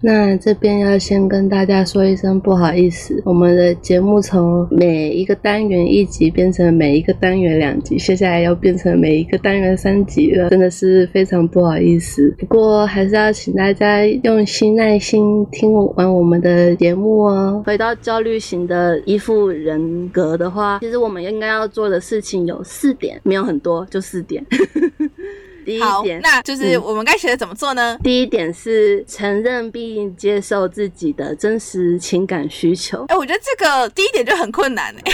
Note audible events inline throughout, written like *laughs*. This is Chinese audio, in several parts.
那这边要先跟大家说一声不好意思，我们的节目从每一个单元一集变成每一个单元两集，接下来要变成每一个单元三集了，真的是非常不好意思。不过还是要请大家用心耐心听完我们的节目哦。回到焦虑型的依附人格的话，其实我们应该要做的事情有四点，没有很多，就四点。第一点，，那就是我们该学的怎么做呢？第一点是承认并接受自己的真实情感需求。哎、我觉得这个第一点就很困难哎。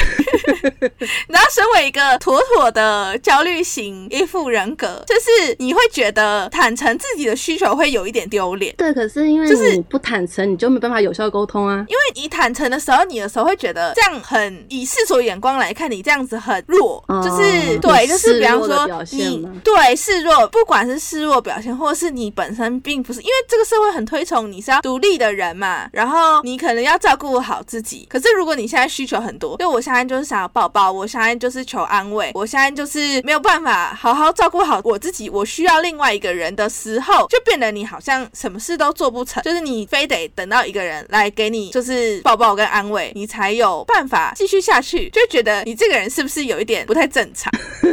*laughs* 然后，身为一个妥妥的焦虑型依附人格，就是你会觉得坦诚自己的需求会有一点丢脸，对，可是因为就是你不坦诚，你就没办法有效沟通啊。因为你坦诚的时候，你有时候会觉得这样很以世俗眼光来看，你这样子很弱，哦就是对，就是比方说你对示弱，不管是示弱表现，或是你本身并不是，因为这个社会很推崇你是要独立的人嘛，然后你可能要照顾好自己。可是如果你现在需求很多，就我现在就是想要抱抱，我现在就是求安慰，我现在就是没有办法好好照顾好我自己，我需要另外一个人的时候，就变得你好像什么事都做不成，就是你非得等到一个人来给你就是抱抱跟安慰，你才有办法继续下去，就觉得你这个人是不是有一点不太正常？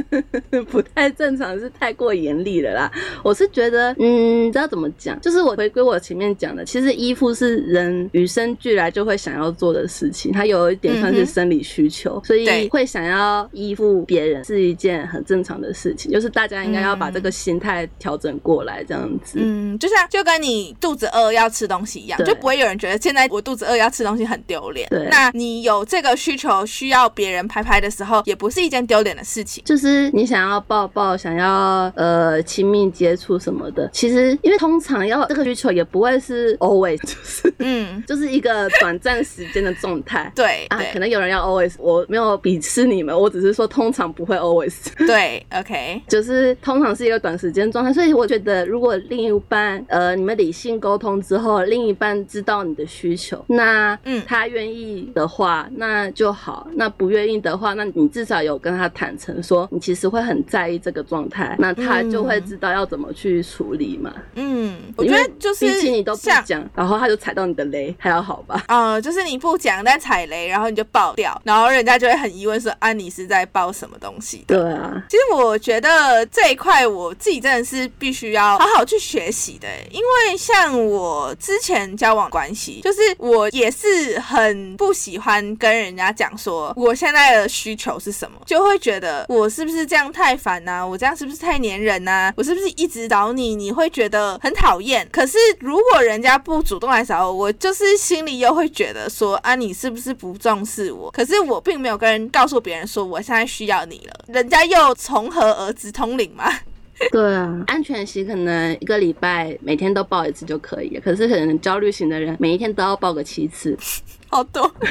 *laughs* 不太正常，是太过严厉了啦。我是觉得，嗯，知道怎么讲，就是我回归我前面讲的，其实依附是人与生俱来就会想要做的事情，它有一点算是生理需求，所以对会想要依附别人是一件很正常的事情，就是大家应该要把这个心态调整过来，这样子。嗯，就像就跟你肚子饿要吃东西一样，就不会有人觉得现在我肚子饿要吃东西很丢脸。对那你有这个需求需要别人拍拍的时候，也不是一件丢脸的事情。就是你想要抱抱，想要呃亲密接触什么的，其实因为通常要这个需求也不会是 always，就是嗯，*laughs* 就是一个短暂时间的状态。啊，对。啊可能有人要 always，我没有鄙视你们，我只是说通常不会 always，*laughs* 对，OK，就是通常是一个短时间状态。所以我觉得，如果另一半呃你们理性沟通之后，另一半知道你的需求，那嗯。他愿意的话，那就好；那不愿意的话，那你至少有跟他坦诚说，你其实会很在意这个状态，那他就会知道要怎么去处理嘛。嗯，我觉得就是毕竟你都不像讲，然后他就踩到你的雷，还要好吧？*laughs* 呃，就是你不讲但踩雷，然后你就爆掉，然后人家就会很疑问说啊，你是在爆什么东西？对啊，其实我觉得这一块我自己真的是必须要好好去学习的，因为像我之前交往关系，就是我也是很不喜欢跟人家讲说我现在的需求是什么，就会觉得我是不是这样太烦呐、我这样是不是太黏人我是不是一直找你，你会觉得很讨厌。可是如果人家不主动来找我，我就是心里又会觉得说啊，你是不是不重视我？可是我并没有跟人告诉别人说我现在需要你了，人家又从何而知通灵吗？*laughs* 对啊，安全期可能一个礼拜每天都报一次就可以了，可是可能焦虑型的人每一天都要报个七次。好多。*laughs*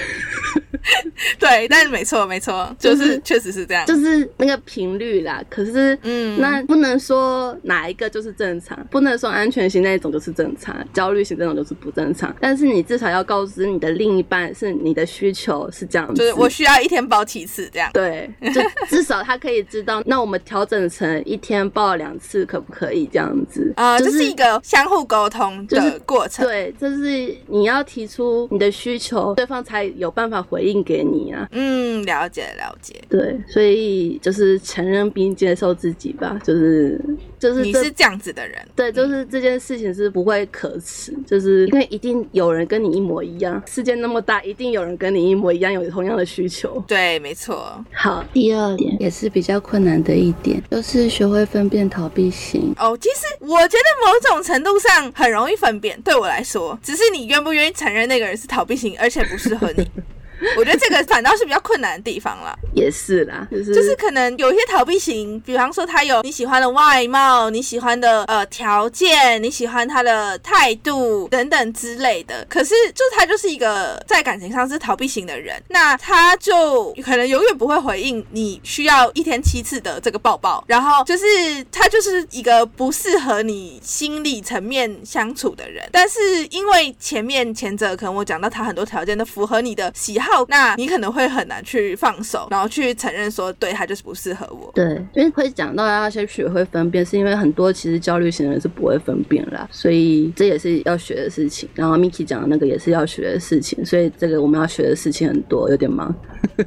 对，但是没错没错，就是确实是这样。就是那个频率啦。可是，嗯那不能说哪一个就是正常，不能说安全型那一种就是正常，焦虑型这种就是不正常。但是你至少要告知你的另一半，是你的需求是这样子。就是我需要一天包几次这样。对，就至少他可以知道，那我们调整成一天报两次，可不可以这样子？啊、就这是一个相互沟通的过程。对，就是你要提出你的需求，对方才有办法回应给你啊。嗯，了解了解。对，所以就是承认并接受自己吧，就是就是你是这样子的人，对，就是这件事情是不会可耻，就是因为一定有人跟你一模一样，世界那么大，一定有人跟你一模一样，有同样的需求。对，没错。好，第二点也是比较困难的一点，就是学会分辨逃避型。哦，其实我觉得某种程度上很容易分辨，对我来说，只是你愿不愿意承认那个人是逃避型，而且不适合你。我觉得这个反倒是比较困难的地方了。也是啦，就是就是可能有一些逃避型，比方说他有你喜欢的外貌，你喜欢的呃条件，你喜欢他的态度等等之类的。可是就他就是一个在感情上是逃避型的人，那他就可能永远不会回应你需要一天七次的这个抱抱，然后就是他就是一个不适合你心理层面相处的人。但是因为前面前者可能我讲到他很多条件都符合你的喜好好，那你可能会很难去放手，然后去承认说，对他就是不适合我。对，因为会讲到要先学会分辨，是因为很多其实焦虑型的人是不会分辨啦，所以这也是要学的事情。然后 Miki 讲的那个也是要学的事情，所以这个我们要学的事情很多，有点忙。*laughs*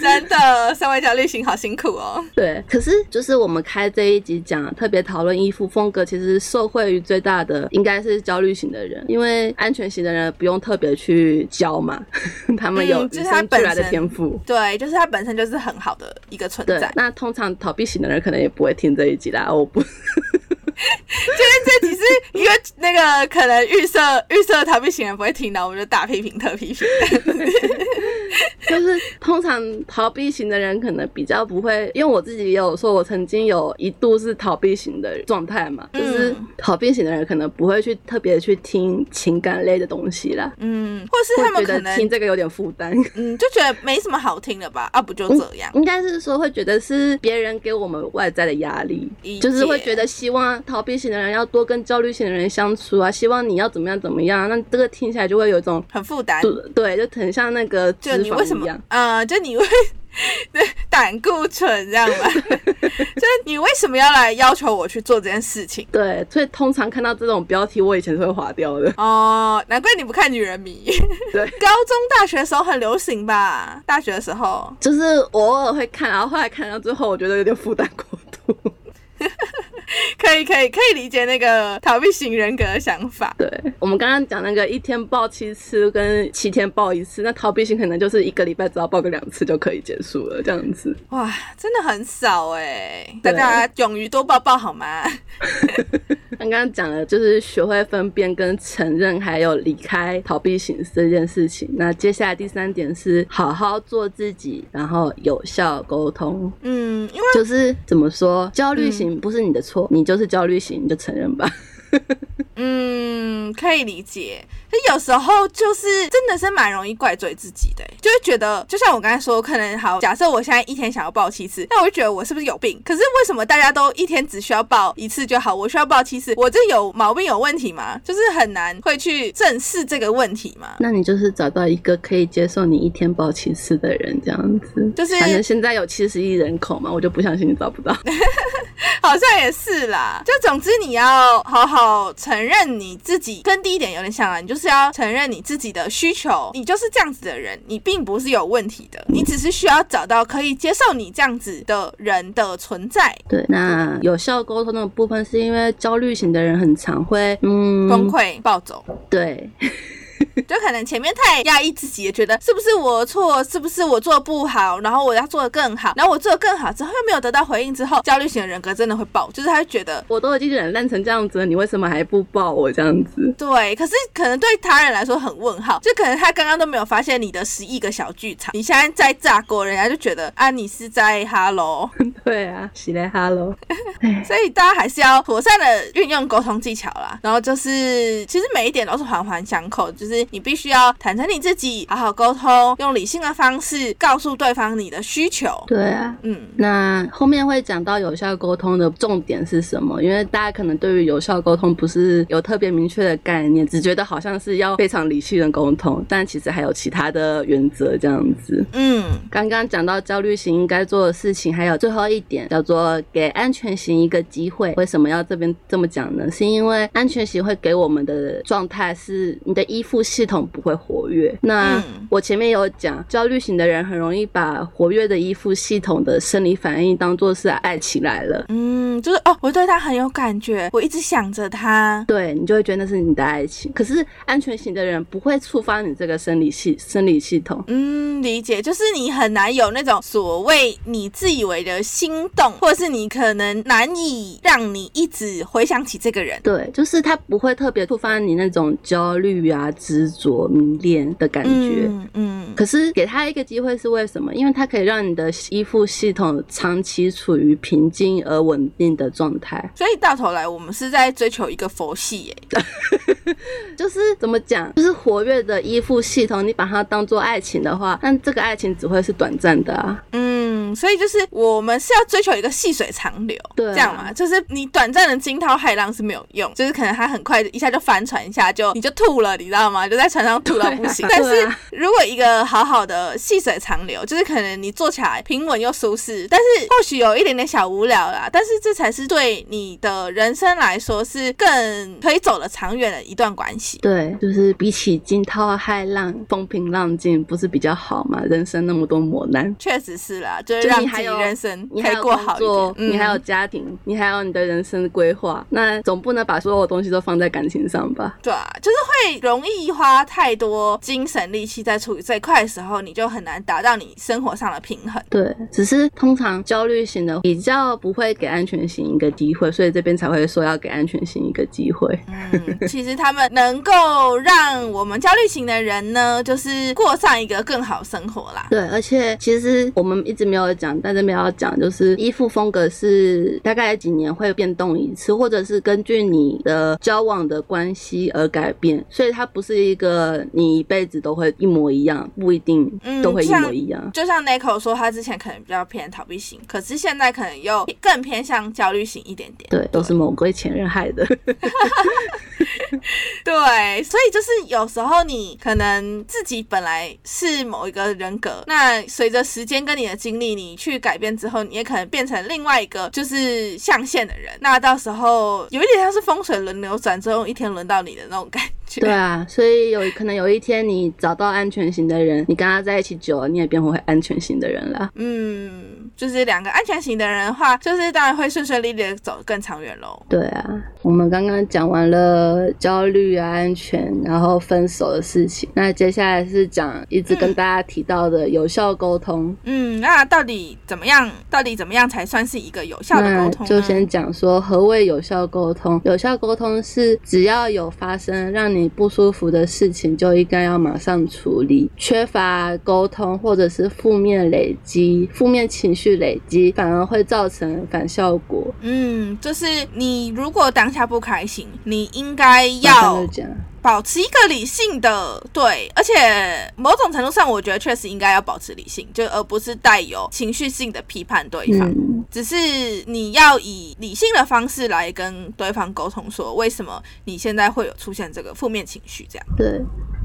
真的，身为焦虑型好辛苦哦。对，可是就是我们开这一集讲特别讨论衣服风格，其实受惠于最大的应该是焦虑型的人，因为安全型的人不用特别去教嘛，*laughs* 他们有就是他本来的天赋。对，就是他本身就是很好的一个存在。那通常逃避型的人可能也不会听这一集啦，我不。今天这集是一个那个可能预设预设逃避型人不会听到，我们就大批评特批评。*laughs* 就是通常逃避型的人可能比较不会，因为我自己也有说，我曾经有一度是逃避型的状态嘛，就是逃避型的人可能不会去特别去听情感类的东西啦，嗯，或是他们可能听这个有点负担，*laughs* 嗯，就觉得没什么好听的吧，啊，不就这样？应该是说会觉得是别人给我们外在的压力，就是会觉得希望逃避型的人要多跟焦虑型的人相处啊，希望你要怎么样怎么样，那这个听起来就会有一种很负担，对，就很像那个就你为什么？呃，就你会 *laughs* 胆固醇这样吗？*laughs* 就是你为什么要来要求我去做这件事情？对，所以通常看到这种标题，我以前是会划掉的。哦，难怪你不看女人迷。*laughs* 对，高中、大学的时候很流行吧？大学的时候，就是偶尔会看，然后后来看到最后，我觉得有点负担过度。*laughs* 可以可以可以理解那个逃避型人格的想法。对我们刚刚讲那个一天报七次跟七天报一次，那逃避型可能就是一个礼拜只要报个两次就可以结束了，这样子。哇，真的很少哎！大家勇于多报报好吗？*laughs* 刚刚讲的就是学会分辨跟承认，还有离开逃避型这件事情。那接下来第三点是好好做自己，然后有效沟通。嗯，因为就是怎么说，焦虑型不是你的错，你就是焦虑型，你就承认吧。*laughs* 嗯，可以理解。可有时候就是真的是蛮容易怪罪自己的，就会觉得，就像我刚才说，可能好，假设我现在一天想要报七次，那我就觉得我是不是有病？可是为什么大家都一天只需要报一次就好，我需要报七次？我这有毛病有问题吗？就是很难会去正视这个问题嘛。那你就是找到一个可以接受你一天报七次的人，这样子。就是反正现在有七十亿人口嘛，我就不相信你找不到。*laughs* 好像也是啦。就总之你要好好承认你自己，跟第一点有点像啊，你就是。要承认你自己的需求，你就是这样子的人，你并不是有问题的，你只是需要找到可以接受你这样子的人的存在。对，那有效沟通的部分是因为焦虑型的人很常会嗯崩溃暴走。对。*laughs* 就可能前面太压抑自己，也觉得是不是我错，是不是我做不好，然后我要做的更好，然后我做的更好之后又没有得到回应之后，焦虑型的人格真的会爆，就是他会觉得我都已经忍烂成这样子了，你为什么还不抱我这样子？对，可是可能对他人来说很问号，就可能他刚刚都没有发现你的十亿个小剧场，你现在在炸锅，人家就觉得啊你是在 hello，*laughs* 对啊，是在 hello，所以大家还是要妥善的运用沟通技巧啦，然后就是其实每一点都是环环相扣，就是。你必须要坦诚你自己，好好沟通，用理性的方式告诉对方你的需求。对啊，嗯，那后面会讲到有效沟通的重点是什么？因为大家可能对于有效沟通不是有特别明确的概念，只觉得好像是要非常理性的沟通，但其实还有其他的原则这样子。嗯，刚刚讲到焦虑型应该做的事情，还有最后一点叫做给安全型一个机会。为什么要这边这么讲呢？是因为安全型会给我们的状态是你的依附系统不会活跃。那我前面有讲，焦虑型的人很容易把活跃的依附系统的生理反应当做是爱情来了。嗯，就是哦，我对他很有感觉，我一直想着他。对你就会觉得那是你的爱情。可是安全型的人不会触发你这个生理系生理系统。嗯，理解，就是你很难有那种所谓你自以为的心动，或者是你可能难以让你一直回想起这个人。对，就是他不会特别触发你那种焦虑啊、执着。迷恋的感觉，嗯，可是给他一个机会是为什么？因为它可以让你的依附系统长期处于平静而稳定的状态。所以到头来，我们是在追求一个佛系，耶。*laughs* 就是怎么讲？就是活跃的依附系统，你把它当做爱情的话，那这个爱情只会是短暂的啊。嗯。嗯，所以就是我们是要追求一个细水长流，对啊这样嘛，就是你短暂的惊涛骇浪是没有用，就是可能它很快一下就翻船一下就你就吐了，你知道吗？就在船上吐到不行。但是如果一个好好的细水长流，就是可能你坐起来平稳又舒适，但是或许有一点点小无聊啦，但是这才是对你的人生来说是更可以走得长远的一段关系。对，就是比起惊涛骇浪、风平浪静，不是比较好吗？人生那么多磨难，确实是啦，就是让自己你还有人生你可以过好你还有家庭，你还有你的人生规划，那总不能把所有东西都放在感情上吧？对啊，就是会容易花太多精神力气在处理这一块的时候，你就很难达到你生活上的平衡。对，只是通常焦虑型的比较不会给安全型一个机会，所以这边才会说要给安全型一个机会。嗯，其实他们能够让我们焦虑型的人呢，*laughs* 就是过上一个更好生活啦。对，而且其实我们一直没有讲，但这边要讲，就是衣服风格是大概几年会变动一次，或者是根据你的交往的关系而改变，所以它不是一个你一辈子都会一模一样，不一定嗯都会一模一样。就像 Nico 说，他之前可能比较偏逃避型，可是现在可能又更偏向焦虑型一点点。对，都是某个前任害的。*laughs* *laughs* 对，所以就是有时候你可能自己本来是某一个人格，那随着时间跟你的经历，你去改变之后，你也可能变成另外一个就是象限的人。那到时候有一点像是风水轮流转，之后一天轮到你的那种感觉。对啊，所以有可能有一天你找到安全型的人，你跟他在一起久了，你也变回安全型的人了。嗯，就是两个安全型的人的话，就是当然会顺顺利利的走更长远喽。对啊，我们刚刚讲完了焦虑啊、安全，然后分手的事情，那接下来是讲一直跟大家提到的有效沟通。嗯，那到底怎么样？到底怎么样才算是一个有效的沟通呢？就先讲说何谓有效沟通。有效沟通是只要有发生让你不舒服的事情，就应该要马上处理。缺乏沟通或者是负面累积、负面情绪累积，反而会造成反效果。嗯，就是你如果当下不开心，你应该马上要。保持一个理性的对，而且某种程度上，我觉得确实应该要保持理性，就而不是带有情绪性的批判对方。嗯，只是你要以理性的方式来跟对方沟通，说为什么你现在会有出现这个负面情绪，这样。对。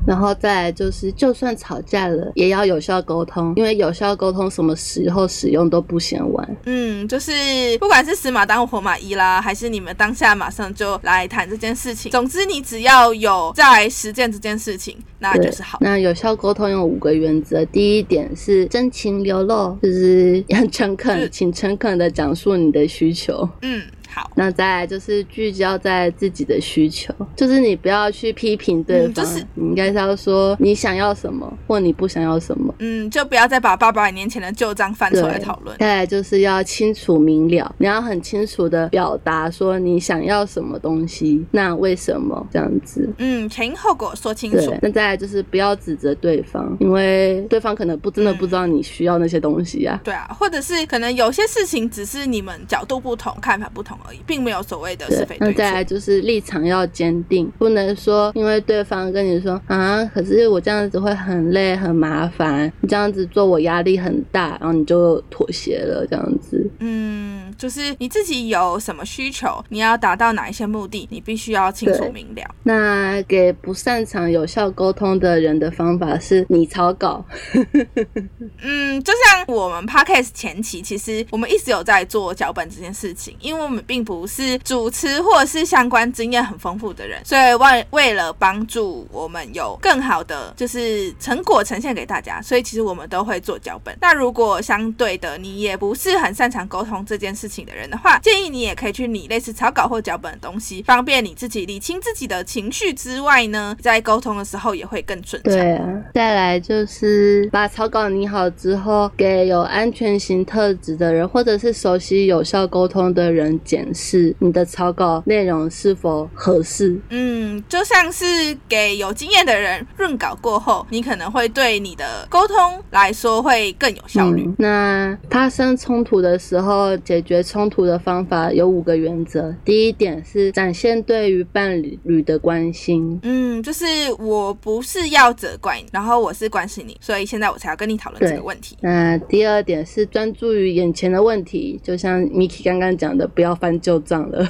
然后再来就是，就算吵架了，也要有效沟通，因为有效沟通什么时候使用都不嫌晚。嗯，就是不管是死马当活马医啦，还是你们当下马上就来谈这件事情，总之你只要有在实践这件事情，那就是好。那有效沟通有五个原则，第一点是真情流露，就是很诚恳，请诚恳的讲述你的需求。嗯，好。那再来就是聚焦在自己的需求，就是你不要去批评对方，嗯就是你应该是要说你想要什么，或你不想要什么。嗯，就不要再把八百年前的旧账翻出来讨论。再来就是要清楚明了，你要很清楚的表达说你想要什么东西，那为什么这样子？嗯，前因后果说清楚。，那再来就是不要指责对方，因为对方可能不真的不知道你需要那些东西啊。对啊，或者是可能有些事情只是你们角度不同、看法不同而已，并没有所谓的是非，对错那再来。就是立场要坚定，不能说因为对方跟你说啊，可是我这样子会很累很麻烦，你这样子做我压力很大，然后你就妥协了这样子。嗯，就是你自己有什么需求，你要达到哪一些目的，你必须要清楚明了。那给不擅长有效沟通的人的方法是你草稿，*laughs* 嗯，就像我们 podcast 前期，其实我们一直有在做脚本这件事情，因为我们并不是主持或者是相关经验很丰富的人，所以为为了帮助我们有更好的就是成果呈现给大家，所以其实我们都会做脚本。那如果相对的你也不是很擅长沟通这件事情的人的话，建议你也可以去拟类似草稿或脚本的东西，方便你自己理清自己的情绪之外呢，在沟通的时候也会更顺畅。对啊，再来就是把草稿拟好之后，给有安全型特质的人，或者是熟悉有效沟通的人检视你的草稿内容是否合适。嗯，就像是给有经验的人润稿过后，你可能会对你的沟通来说会更有效率。嗯。那发生冲突的时候，解决决冲突的方法有五个原则。第一点是展现对于伴侣的关心。嗯，就是我不是要责怪你，然后我是关心你，所以现在我才要跟你讨论这个问题。那第二点是专注于眼前的问题，就像 Miki 刚刚讲的，不要翻旧账了。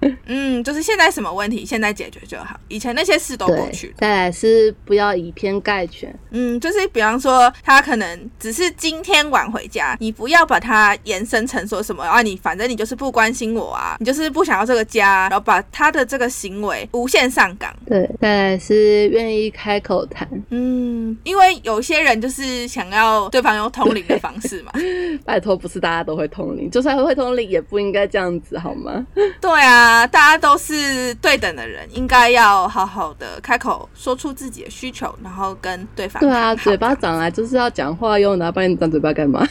*laughs* 嗯，就是现在什么问题，现在解决就好。以前那些事都过去。再来是不要以偏概全。嗯，就是比方说，他可能只是今天晚回家，你不要把它延伸成说什么啊，你反正你就是不关心我啊，你就是不想要这个家，然后把他的这个行为无限上纲。对，再来是愿意开口谈。嗯，因为有些人就是想要对方用通灵的方式嘛。*laughs* 拜托，不是大家都会通灵，就算会通灵，也不应该这样子，好吗？*laughs* 对啊。啊，大家都是对等的人，应该要好好的开口说出自己的需求，然后跟对方。对啊，嘴巴长来就是要讲话用的，不然你长嘴巴干嘛？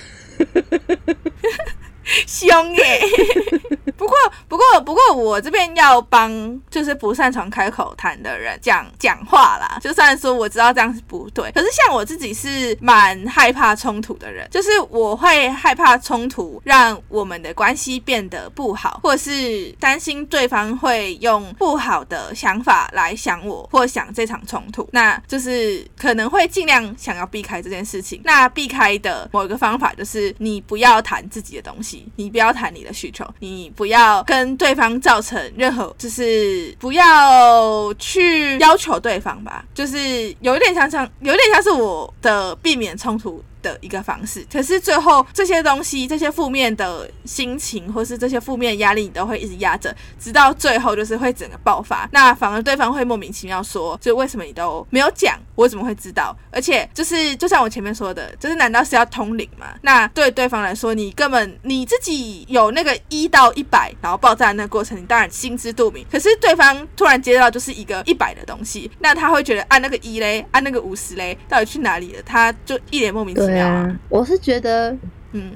*laughs* 凶耶！不过，不过，不过，我这边要帮就是不擅长开口谈的人讲讲话啦。就算说我知道这样是不对，可是像我自己是蛮害怕冲突的人，就是我会害怕冲突让我们的关系变得不好，或是担心对方会用不好的想法来想我或想这场冲突，那就是可能会尽量想要避开这件事情。那避开的某一个方法就是你不要谈自己的东西，你不要谈你的需求，你不不要跟对。对方造成任何，就是不要去要求对方吧，就是有一点像像，有一点像是我的避免冲突。的一个方式，可是最后这些东西、这些负面的心情，或是这些负面压力，你都会一直压着，直到最后就是会整个爆发。那反而对方会莫名其妙说：“就为什么你都没有讲？我怎么会知道？而且就是就像我前面说的，就是难道是要通灵吗？那对对方来说，你根本你自己有那个一到一百，然后爆炸那个过程，你当然心知肚明。可是对方突然接到就是一个一百的东西，那他会觉得按那个一嘞，按那个五十嘞，到底去哪里了？他就一脸莫名其妙。”啊，我是觉得，嗯，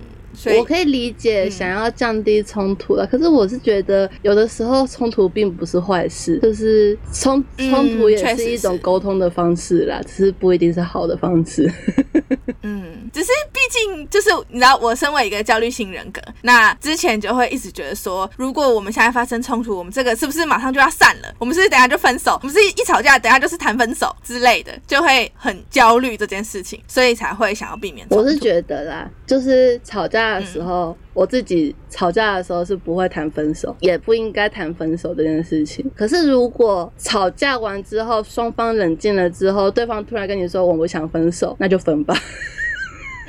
我可以理解想要降低冲突了，可是我是觉得有的时候冲突并不是坏事，就是冲冲突也是一种沟通的方式啦，只是不一定是好的方式。*laughs* 嗯，只是毕竟就是你知道，我身为一个焦虑型人格，那之前就会一直觉得说，如果我们现在发生冲突，我们这个是不是马上就要散了？我们是不是等下就分手？我们是一吵架等下就是谈分手之类的，就会很焦虑这件事情，所以才会想要避免。我是觉得啦，就是吵架的时候，我自己吵架的时候是不会谈分手，也不应该谈分手这件事情。可是如果吵架完之后，双方冷静了之后，对方突然跟你说我不想分手，那就分吧。*laughs*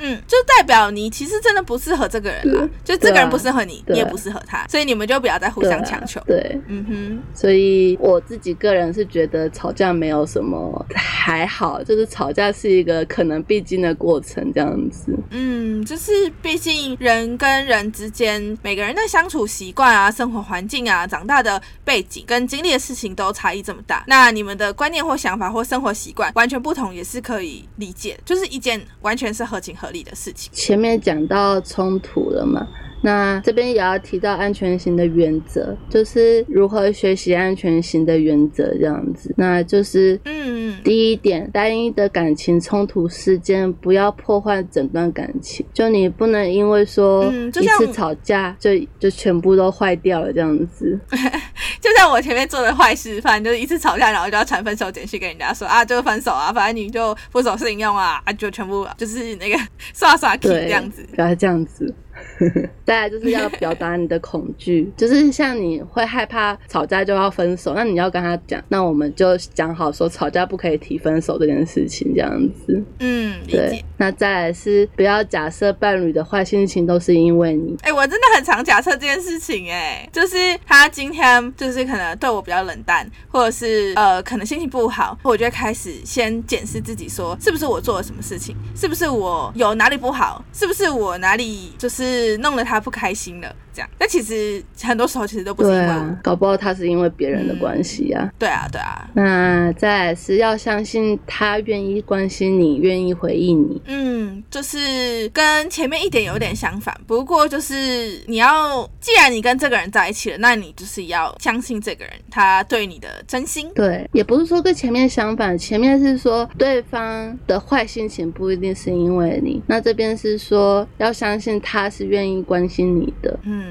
嗯，就代表你其实真的不适合这个人啦，就这个人不适合你，你也不适合他，所以你们就不要再互相强求。对，嗯哼。所以我自己个人是觉得吵架没有什么，还好，就是吵架是一个可能必经的过程，这样子。嗯，就是毕竟人跟人之间，每个人的相处习惯啊、生活环境啊、长大的背景跟经历的事情都差异这么大，那你们的观念或想法或生活习惯完全不同，也是可以理解，就是一件完全是合情合。事情，前面讲到冲突了嘛？那这边也要提到安全型的原则，就是如何学习安全型的原则这样子。那就是，嗯，第一点，单一的感情冲突事件不要破坏整段感情，就你不能因为说一次吵架就就全部都坏掉了这样子。*laughs* 就像我前面做的坏示范，就是一次吵架然后就要传分手简讯给人家说啊，就分手啊，反正你就不守信用啊，啊，就全部就是那个刷刷题这样子，不要这样子。*laughs* 再来就是要表达你的恐惧，*laughs* 就是像你会害怕吵架就要分手，那你要跟他讲，那我们就讲好说吵架不可以提分手这件事情，这样子。嗯，对。那再来是不要假设伴侣的坏心情都是因为你。哎，我真的很常假设这件事情，哎，就是他今天就是可能对我比较冷淡，或者是呃可能心情不好，我就会开始先检视自己，说是不是我做了什么事情，是不是我有哪里不好，是不是我哪里就是。是弄得他不开心了。这样，但其实很多时候其实都不是因为，搞不好他是因为别人的关系啊。对啊，对啊。那再是要相信他愿意关心你，愿意回应你。嗯，就是跟前面一点有点相反，不过就是你要，既然你跟这个人在一起了，那你就是要相信这个人他对你的真心。对，也不是说跟前面相反，前面是说对方的坏心情不一定是因为你，那这边是说要相信他是是愿意关心你的。嗯，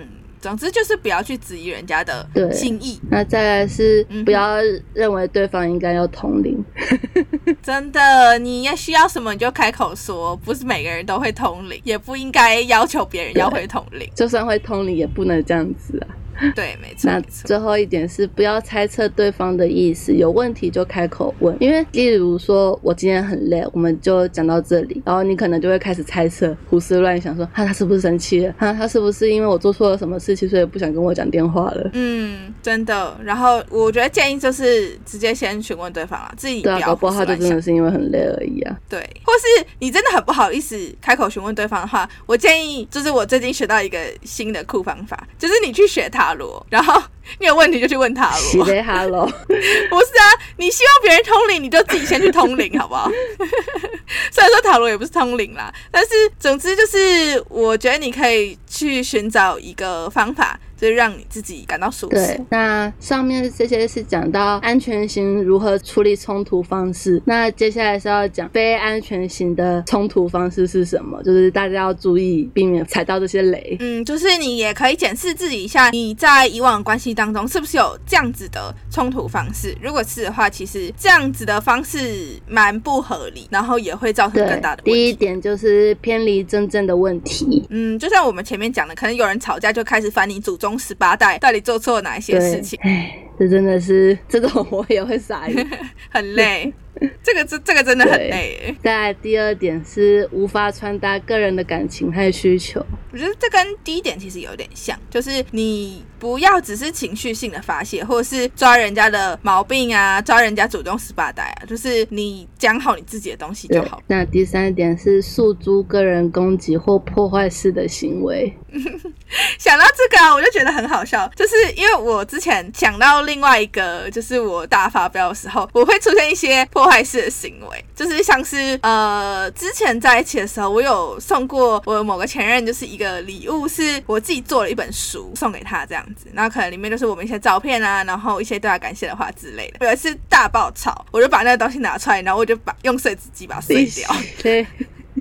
总之就是不要去质疑人家的对心意，那再来是不要认为对方应该要同龄，*laughs* 真的，你要需要什么你就开口说，不是每个人都会通灵，也不应该要求别人要会通灵。*laughs* 就算会通灵也不能这样子啊。*laughs* 对，没错，那。最后一点是不要猜测对方的意思，有问题就开口问。因为例如说我今天很累，我们就讲到这里，然后你可能就会开始猜测、胡思乱想，说他他是不是生气了？他他是不是因为我做错了什么事情，所以不想跟我讲电话了？嗯，真的。然后我觉得建议就是直接先询问对方啊，自己不对啊，不好他就。真的是因为很累而已啊。对，或是你真的很不好意思开口询问对方的话，我建议就是我最近学到一个新的酷方法，就是你去学塔罗，然后你有问题就去问塔罗。，Hello，*laughs* 不是啊，你希望别人通灵，你就自己先去通灵，好不好？*laughs* 虽然说塔罗也不是通灵啦，但是总之就是，我觉得你可以去寻找一个方法，就是让你自己感到舒适对。，那上面这些是讲到安全型如何处理冲突方式，那接下来是要讲非安全型的冲突方式是什么？就是大家要注意避免踩到这些雷。嗯，就是你也可以检视自己一下，你在以往关系当中是不是有这样子的冲突方式？如果是的话，其实这样子的方式蛮不合理，然后也会造成对更大的，问第一。点就是偏离真正的问题。嗯，就像我们前面讲的，可能有人吵架就开始翻你祖宗十八代到底做错了哪一些事情，，哎，这真的是这种我也会傻眼。*laughs* 很累。这个这这个真的很累耶。再来第二点是无法传达个人的感情和需求。我觉得这跟第一点其实有点像，就是你不要只是情绪性的发泄，或者是抓人家的毛病啊，抓人家祖宗十八代啊，就是你讲好你自己的东西就好。，那第三点是诉诸个人攻击或破坏式的行为。*laughs* 想到这个，我就觉得很好笑，就是因为我之前想到另外一个，就是我大发飙的时候，我会出现一些破坏式的行为，就是像是呃，之前在一起的时候，我有送过我某个前任，就是一个礼物，是我自己做了一本书送给他这样子，然后可能里面就是我们一些照片啊，然后一些对他感谢的话之类的。有一次大爆炒，我就把那个东西拿出来，然后我就把用碎纸机把它碎掉。对，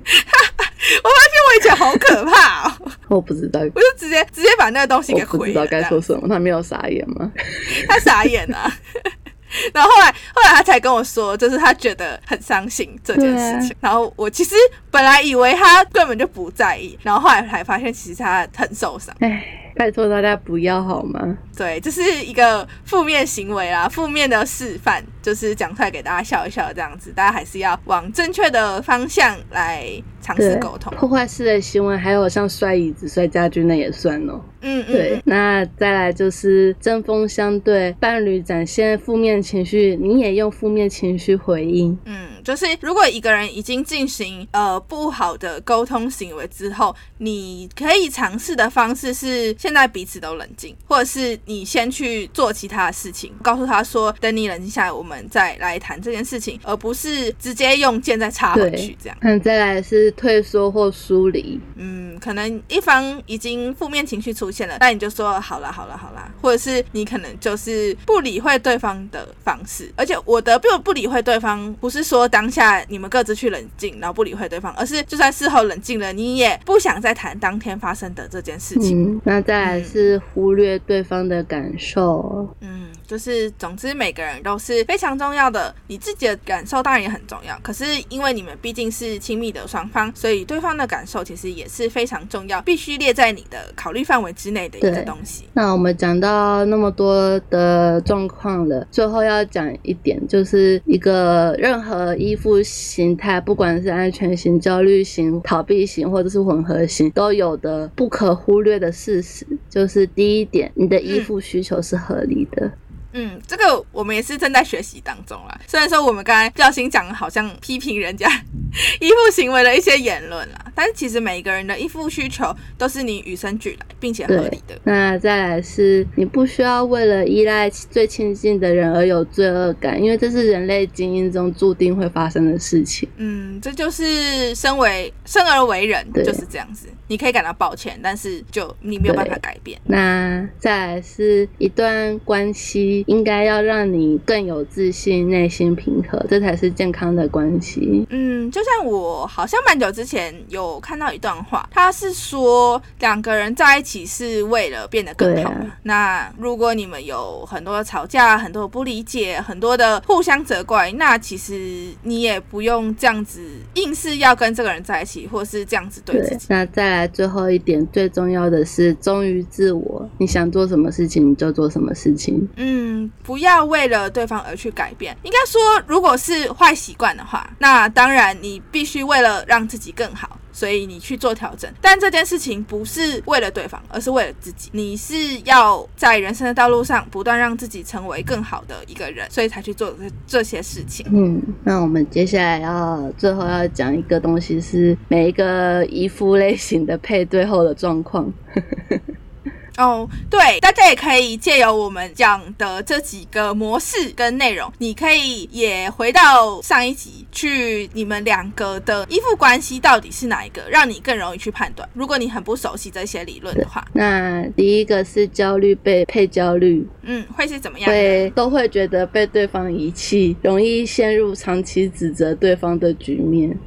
*laughs* 我发现我以前好可怕哦，我不知道，我就直接直接把那个东西我给毁了。不知道该说什么。他没有傻眼吗？*laughs* 他傻眼啊。*laughs* 然后后来后来他才跟我说，就是他觉得很伤心这件事情。然后我其实本来以为他根本就不在意，然后后来才发现其实他很受伤。哎，拜托大家不要好吗？对，这是一个负面行为啦，负面的示范，就是讲出来给大家笑一笑这样子。大家还是要往正确的方向来尝试对沟通。破坏式的行为，还有像摔椅子、摔家具，那也算哦。嗯嗯对嗯，，那再来就是针锋相对，伴侣展现负面情绪，你也用负面情绪回应。嗯，就是如果一个人已经进行呃不好的沟通行为之后，你可以尝试的方式是现在彼此都冷静，或者是你先去做其他的事情，告诉他说等你冷静下来，我们再来谈这件事情，而不是直接用剑再插回去这样。嗯再来是退缩或疏离，嗯，可能一方已经负面情绪出现了，那你就说好啦好啦好啦，或者是你可能就是不理会对方的方式。而且我的不不理会对方，不是说当下你们各自去冷静，然后不理会对方，而是就算事后冷静了，你也不想再谈当天发生的这件事情。嗯，那再来是忽略对方的感受，嗯，就是总之每个人都是非常重要的，你自己的感受当然也很重要。可是因为你们毕竟是亲密的双方，所以对方的感受其实也是非常重要，必须列在你的考虑范围之内的一个东西。那我们讲到那么多的状况了，最后要讲一点，就是一个任何依附形态，不管是安全型、焦虑型、逃避型，或者是混合型，都有的不可忽略的事实，就是第一点，你的依附需求是合理的。嗯，嗯这个我们也是正在学习当中啦。虽然说我们刚才不小心讲的好像批评人家 *laughs* 依附行为的一些言论啦，但是其实每一个人的依附需求都是你与生俱来并且合理的。那再来是你不需要为了依赖最亲近的人而有罪恶感，因为这是人类基因中注定会发生的事情。嗯，这就是身为生而为人对就是这样子。你可以感到抱歉，但是就你没有办法改变。那再来是一段关系应该要让你更有自信、内心平和，这才是健康的关系。嗯，就像我好像蛮久之前有有看到一段话，他是说两个人在一起是为了变得更好那如果你们有很多的吵架、很多的不理解、很多的互相责怪，那其实你也不用这样子硬是要跟这个人在一起，或是这样子对自己。那再来最后一点，最重要的是忠于自我。你想做什么事情，你就做什么事情。嗯，不要为了对方而去改变。应该说，如果是坏习惯的话，那当然你必须为了让自己更好。所以你去做调整，但这件事情不是为了对方，而是为了自己。你是要在人生的道路上不断让自己成为更好的一个人，所以才去做这些事情。嗯，那我们接下来要最后要讲一个东西，是每一个依附类型的配对后的状况。哦，对，大家也可以借由我们讲的这几个模式跟内容，你可以也回到上一集去，你们两个的依附关系到底是哪一个，让你更容易去判断。如果你很不熟悉这些理论的话，那第一个是焦虑被配焦虑，嗯，会是怎么样呢？会都会觉得被对方遗弃，容易陷入长期指责对方的局面。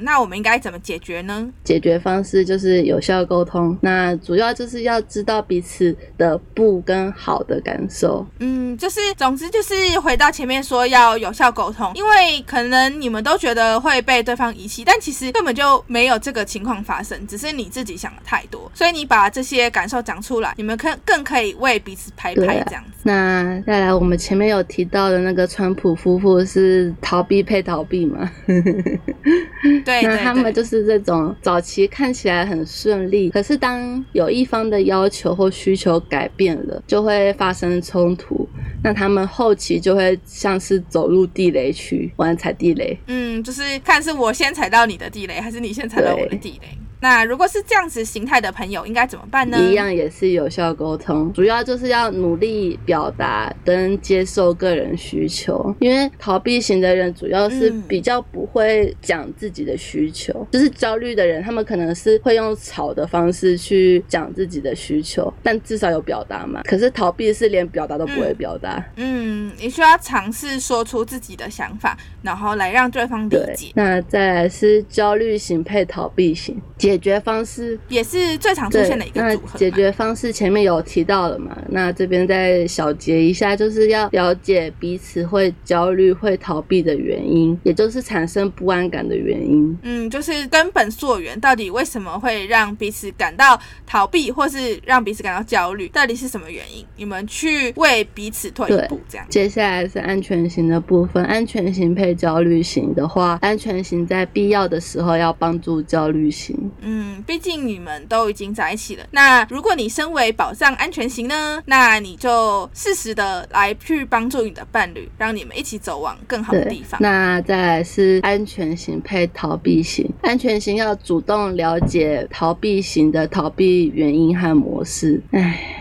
哦，那我们应该怎么解决呢？解决方式就是有效沟通，那主要就是要知道彼此的不跟好的感受。嗯，就是总之就是回到前面说要有效沟通，因为可能你们都觉得会被对方遗弃，但其实根本就没有这个情况发生，只是你自己想的太多。所以你把这些感受讲出来，你们可更可以为彼此拍拍这样子。那再来，我们前面有提到的那个川普夫妇是逃避配逃避嘛？对 *laughs* 对那他们，就是这种早期看起来很顺利，可是当有一方的要求或需求改变了，就会发生冲突。那他们后期就会像是走入地雷区，玩踩地雷。嗯，就是看是我先踩到你的地雷，还是你先踩到我的地雷。那如果是这样子形态的朋友，应该怎么办呢？一样也是有效沟通，主要就是要努力表达跟接受个人需求。因为逃避型的人主要是嗯比较不会讲自己的需求，就是焦虑的人，他们可能是会用吵的方式去讲自己的需求，但至少有表达嘛。可是逃避是连表达都不会表达。嗯，你需要尝试说出自己的想法，然后来让对方理解，，那再来是焦虑型配逃避型，解决方式也是最常出，现的一个那组合。解决方式前面有提到了嘛？那这边再小结一下，就是要了解彼此会焦虑、会逃避的原因，也就是产生不安感的原因。嗯，就是根本溯源，到底为什么会让彼此感到逃避，或是让彼此感到焦虑，到底是什么原因？你们去为彼此退一步，这样。接下来是安全型的部分，安全型配焦虑型的话，安全型在必要的时候要帮助焦虑型。嗯，毕竟你们都已经在一起了。那如果你身为保障安全型呢，那你就适时的来去帮助你的伴侣，让你们一起走往更好的地，方。那再来是安全型配逃避型，安全型要主动了解逃避型的逃避原因和模式。唉，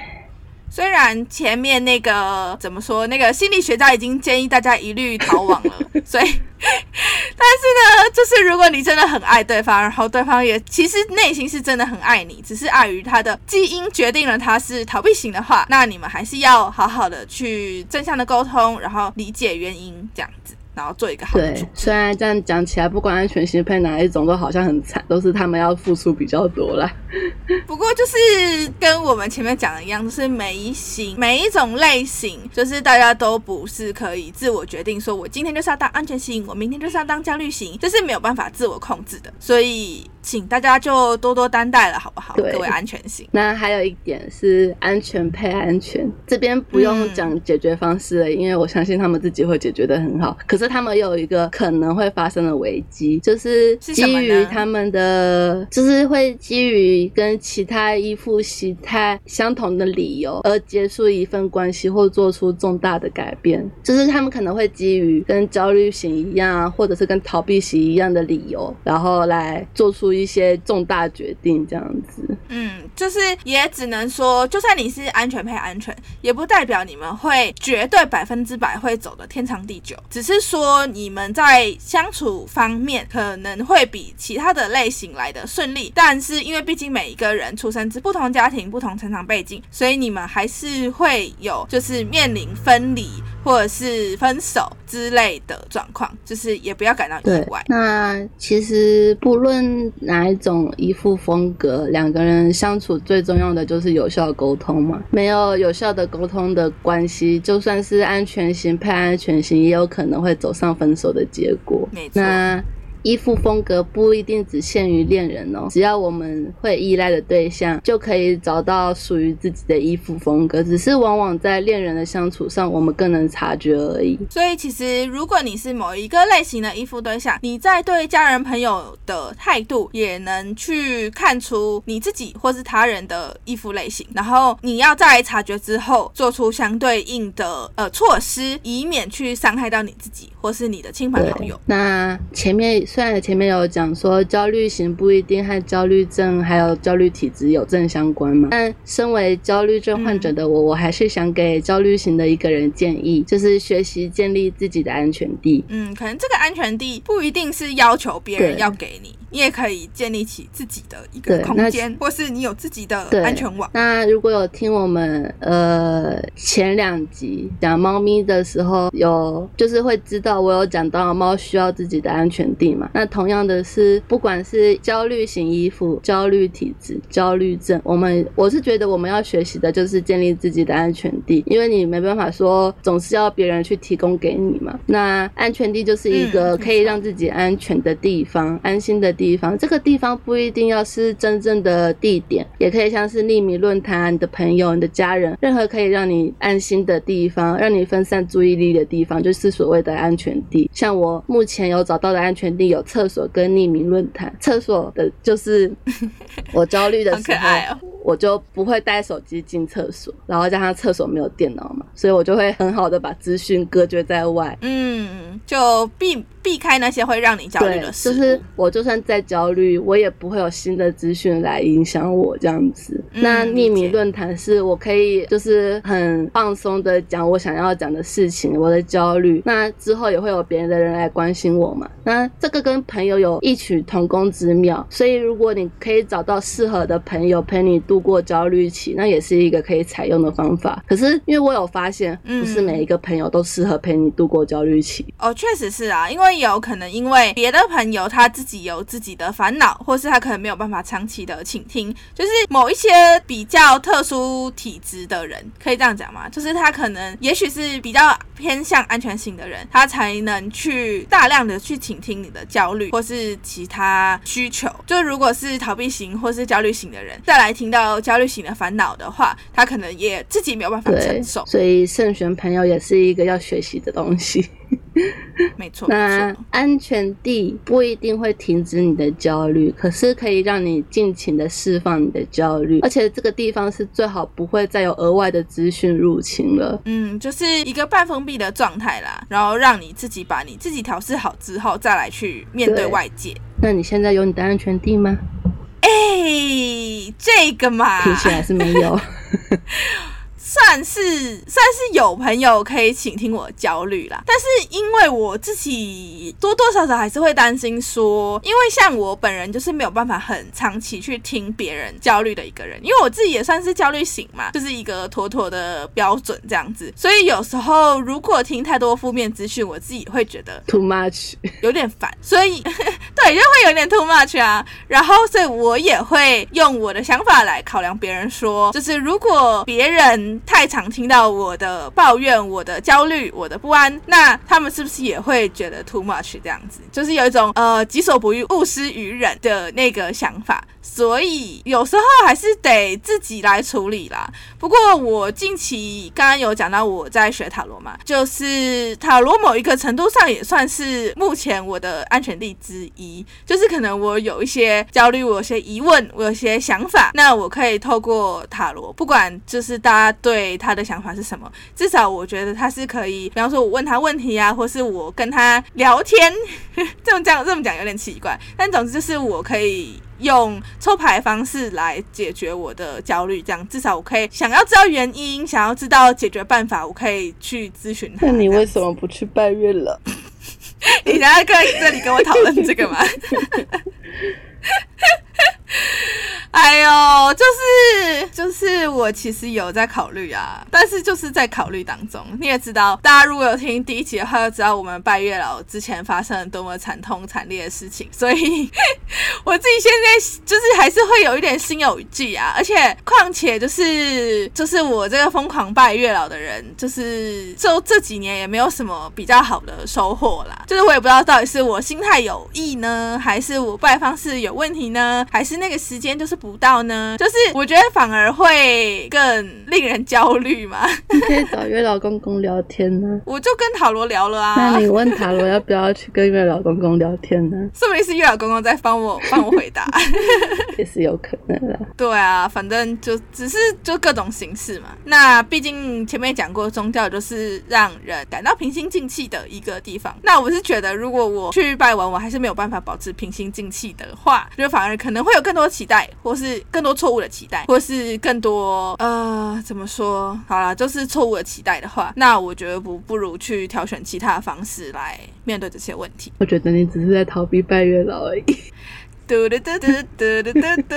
虽然前面那个怎么说，那个心理学家已经建议大家一律逃亡了，所以，*laughs* 但是呢，就是如果你真的很爱对方，然后对方也其实内心是真的很爱你，只是碍于他的基因决定了他是逃避型的话，那你们还是要好好的去正向的沟通，然后理解原因，这样子，然后做一个好的对。虽然这样讲起来，不管安全型配哪一种，都好像很惨，都是他们要付出比较多啦。*laughs* 不过就是跟我们前面讲的一样，就是每一型每一种类型，就是大家都不是可以自我决定，说我今天就是要当安全型，我明天就是要当焦虑型，这是没有办法自我控制的。所以请大家就多多担待了，好不好？各位安全型。那还有一点是安全配安全，这边不用嗯讲解决方式了，因为我相信他们自己会解决的很好。可是他们有一个可能会发生的危机，就是基于他们的，就是会基于跟其他依附形态相同的理由而结束一份关系或做出重大的改变，就是他们可能会基于跟焦虑型一样，或者是跟逃避型一样的理由，然后来做出一些重大决定，这样子。嗯，就是也只能说，就算你是安全配安全，也不代表你们会绝对百分之百会走的天长地久，只是说说你们在相处方面可能会比其他的类型来的顺利，但是因为毕竟每一个人出生自不同家庭、不同成长背景，所以你们还是会有就是面临分离或者是分手之类的状况，就是也不要感到意外。那其实不论哪一种依附风格，两个人相处最重要的就是有效沟通嘛。没有有效的沟通的关系，就算是安全型配安全型，也有可能会走上分手的结果。没错。那依附风格不一定只限于恋人哦，只要我们会依赖的对象，就可以找到属于自己的依附风格。只是往往在恋人的相处上，我们更能察觉而已。所以，其实如果你是某一个类型的依附对象，你在对家人朋友的态度，也能去看出你自己或是他人的依附类型。然后，你要在察觉之后，做出相对应的呃措施，以免去伤害到你自己或是你的亲朋好友。那前面。虽然前面有讲说焦虑型不一定和焦虑症还有焦虑体质有正相关嘛，但身为焦虑症患者的我，我还是想给焦虑型的一个人建议，就是学习建立自己的安全地。嗯，可能这个安全地不一定是要求别人要给你。你也可以建立起自己的一个空间，或是你有自己的安全网。那如果有听我们呃前两集讲猫咪的时候，有就是会知道我有讲到猫需要自己的安全地嘛？那同样的是，不管是焦虑型依附、焦虑体质、焦虑症，我们我是觉得我们要学习的就是建立自己的安全地，因为你没办法说总是要别人去提供给你嘛。那安全地就是一个可以让自己安全的地方，安心的。地方，这个地方不一定要是真正的地点，也可以像是匿名论坛、你的朋友、你的家人，任何可以让你安心的地方，让你分散注意力的地方，就是所谓的安全地。像我目前有找到的安全地有厕所跟匿名论坛。厕所的就是 *laughs* 我焦虑的时候，我就不会带手机进厕所，然后加上厕所没有电脑嘛，所以我就会很好的把资讯隔绝在外。嗯，就避。避开那些会让你焦虑的事，就是我就算再焦虑，我也不会有新的资讯来影响我这样子。那匿名论坛是我可以就是很放松的讲我想要讲的事情，我的焦虑。那之后也会有别人的人来关心我嘛？那这个跟朋友有异曲同工之妙。所以如果你可以找到适合的朋友陪你度过焦虑期，那也是一个可以采用的方法。可是因为我有发现，不是每一个朋友都适合陪你度过焦虑期。哦，确实是啊，因为。有可能因为别的朋友他自己有自己的烦恼，或是他可能没有办法长期的倾听，就是某一些比较特殊体质的人，可以这样讲吗？就是他可能也许是比较偏向安全型的人，他才能去大量的去倾听你的焦虑或是其他需求。就如果是逃避型或是焦虑型的人，再来听到焦虑型的烦恼的话，他可能也自己没有办法承受。所以慎选朋友也是一个要学习的东西。*laughs* 没错，那安全地不一定会停止你的焦虑，可是可以让你尽情的释放你的焦虑，而且这个地方是最好不会再有额外的资讯入侵了。嗯，就是一个半封闭的状态啦，然后让你自己把你自己调试好之后，再来去面对外界。那你现在有你的安全地吗？哎，这个嘛，听起来是没有。*laughs* 算是算是有朋友可以倾听我焦虑啦，但是因为我自己多多少少还是会担心说，因为像我本人就是没有办法很长期去听别人焦虑的一个人，因为我自己也算是焦虑型嘛，就是一个妥妥的标准这样子，所以有时候如果听太多负面资讯，我自己会觉得 too much，有点烦，所以 *laughs* 对就会有点 too much 啊，然后所以我也会用我的想法来考量别人说，就是如果别人。太常听到我的抱怨、我的焦虑、我的不安，那他们是不是也会觉得 too much 这样子？就是有一种呃己所不欲、勿施于人的那个想法。所以有时候还是得自己来处理啦。不过我近期刚刚有讲到我在学塔罗嘛，就是塔罗某一个程度上也算是目前我的安全地之一。就是可能我有一些焦虑，我有些疑问，我有些想法，那我可以透过塔罗，不管就是大家他的想法是什么，至少我觉得他是可以，比方说我问他问题啊，或是我跟他聊天，*laughs* 这么讲这么讲有点奇怪，但总之就是我可以。用抽牌方式来解决我的焦虑，这样至少我可以想要知道原因，想要知道解决办法，我可以去咨询他。那你为什么不去拜月了？*laughs* 你想要跟这里跟我讨论这个吗？*laughs* *laughs* 哎呦，就是就是我其实有在考虑啊，但是就是在考虑当中。你也知道，大家如果有听第一集的话，就知道我们拜月老之前发生了多么惨痛惨烈的事情，所以 *laughs* 我自己现在就是还是会有一点心有余悸啊。而且况且就是就是我这个疯狂拜月老的人，就是就这几年也没有什么比较好的收获啦。就是我也不知道到底是我心态有异呢，还是我拜方式有问题呢，还是那个时间就是不到呢？就是我觉得反而会更令人焦虑嘛。你可以找月老公公聊天呢、*laughs* 我就跟塔罗聊了啊那，你问塔罗要不要去跟月老公公聊天呢？说不定是月老公公在帮我 *laughs* 帮我回答。*laughs* 也是有可能的。对啊，反正就只是就各种形式嘛。那毕竟前面讲过，宗教就是让人感到平心静气的一个地方。那我是觉得，如果我去拜完，我还是没有办法保持平心静气的话，就反而可能会有更更多期待，或是更多错误的期待，或是更多呃，怎么说？好啦，就是错误的期待的话，那我觉得不不如去挑选其他的方式来面对这些问题。我觉得你只是在逃避拜月老而已。嘟嘟嘟嘟嘟嘟嘟嘟。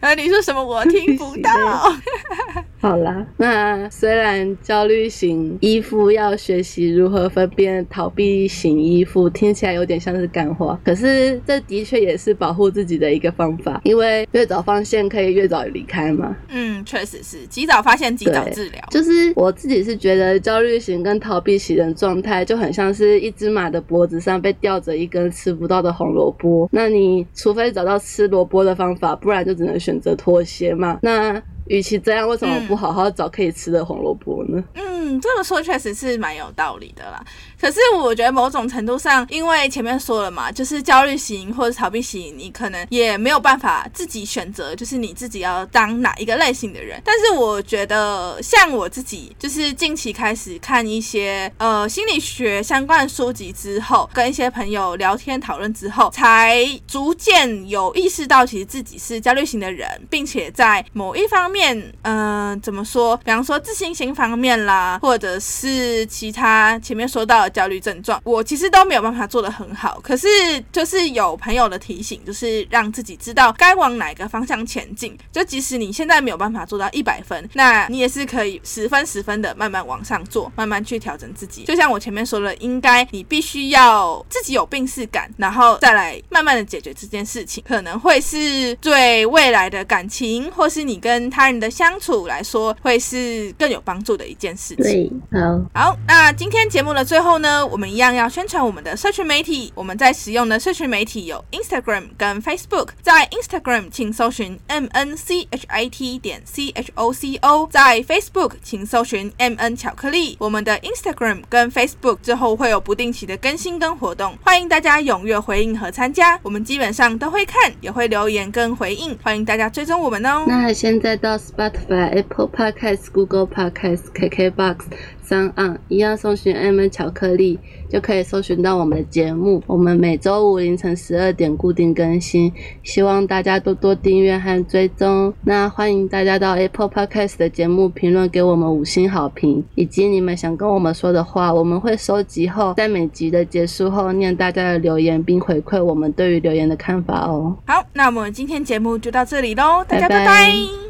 啊，*laughs* 你说什么？我听不到。*laughs* 好啦，那虽然焦虑型依附要学习如何分辨逃避型依附，听起来有点像是干话，可是这的确也是保护自己的一个方法，因为越早发现可以越早离开嘛。嗯，确实是，及早发现，及早治疗。就是我自己是觉得焦虑型跟逃避型的状态就很像是一只马的脖子上被吊着一根吃不到的红萝卜，那你除非找到吃萝卜的方法，不然就只能选择妥协嘛。那与其这样，为什么不好好找可以吃的红萝卜呢？嗯，这么说确实是蛮有道理的啦。可是我觉得某种程度上，因为前面说了嘛，就是焦虑型或者逃避型，你可能也没有办法自己选择，就是你自己要当哪一个类型的人。但是我觉得，像我自己，就是近期开始看一些呃心理学相关的书籍之后，跟一些朋友聊天讨论之后，才逐渐有意识到，其实自己是焦虑型的人，并且在某一方面。面，嗯，怎么说？比方说自信心方面啦，或者是其他前面说到的焦虑症状，我其实都没有办法做得很好。可是就是有朋友的提醒，就是让自己知道该往哪个方向前进。就即使你现在没有办法做到一百分，那你也是可以十分十分的慢慢往上做，慢慢去调整自己。就像我前面说了，应该你必须要自己有病视感，然后再来慢慢的解决这件事情，可能会是对未来的感情，或是你跟他人的相处来说，会是更有帮助的一件事情。对，好，好，那今天节目的最后呢，我们一样要宣传我们的社群媒体。我们在使用的社群媒体有 Instagram 跟 Facebook。在 Instagram 请搜寻 M N C H I T 点 C H O C O，在 Facebook 请搜寻 M N 巧克力。我们的 Instagram 跟 Facebook 之后会有不定期的更新跟活动，欢迎大家踊跃回应和参加。我们基本上都会看，也会留言跟回应，欢迎大家追踪我们哦。那现在到 Spotify、Apple Podcasts、Google Podcasts、KKBox 上岸一样搜寻 M N 巧克力，就可以搜寻到我们的节目。我们每周五凌晨十二点固定更新，希望大家多多订阅和追踪。那欢迎大家到 Apple Podcast 的节目评论给我们五星好评，以及你们想跟我们说的话，我们会收集后，在每集的结束后念大家的留言，并回馈我们对于留言的看法哦。好，那我们今天节目就到这里喽，大家拜拜拜拜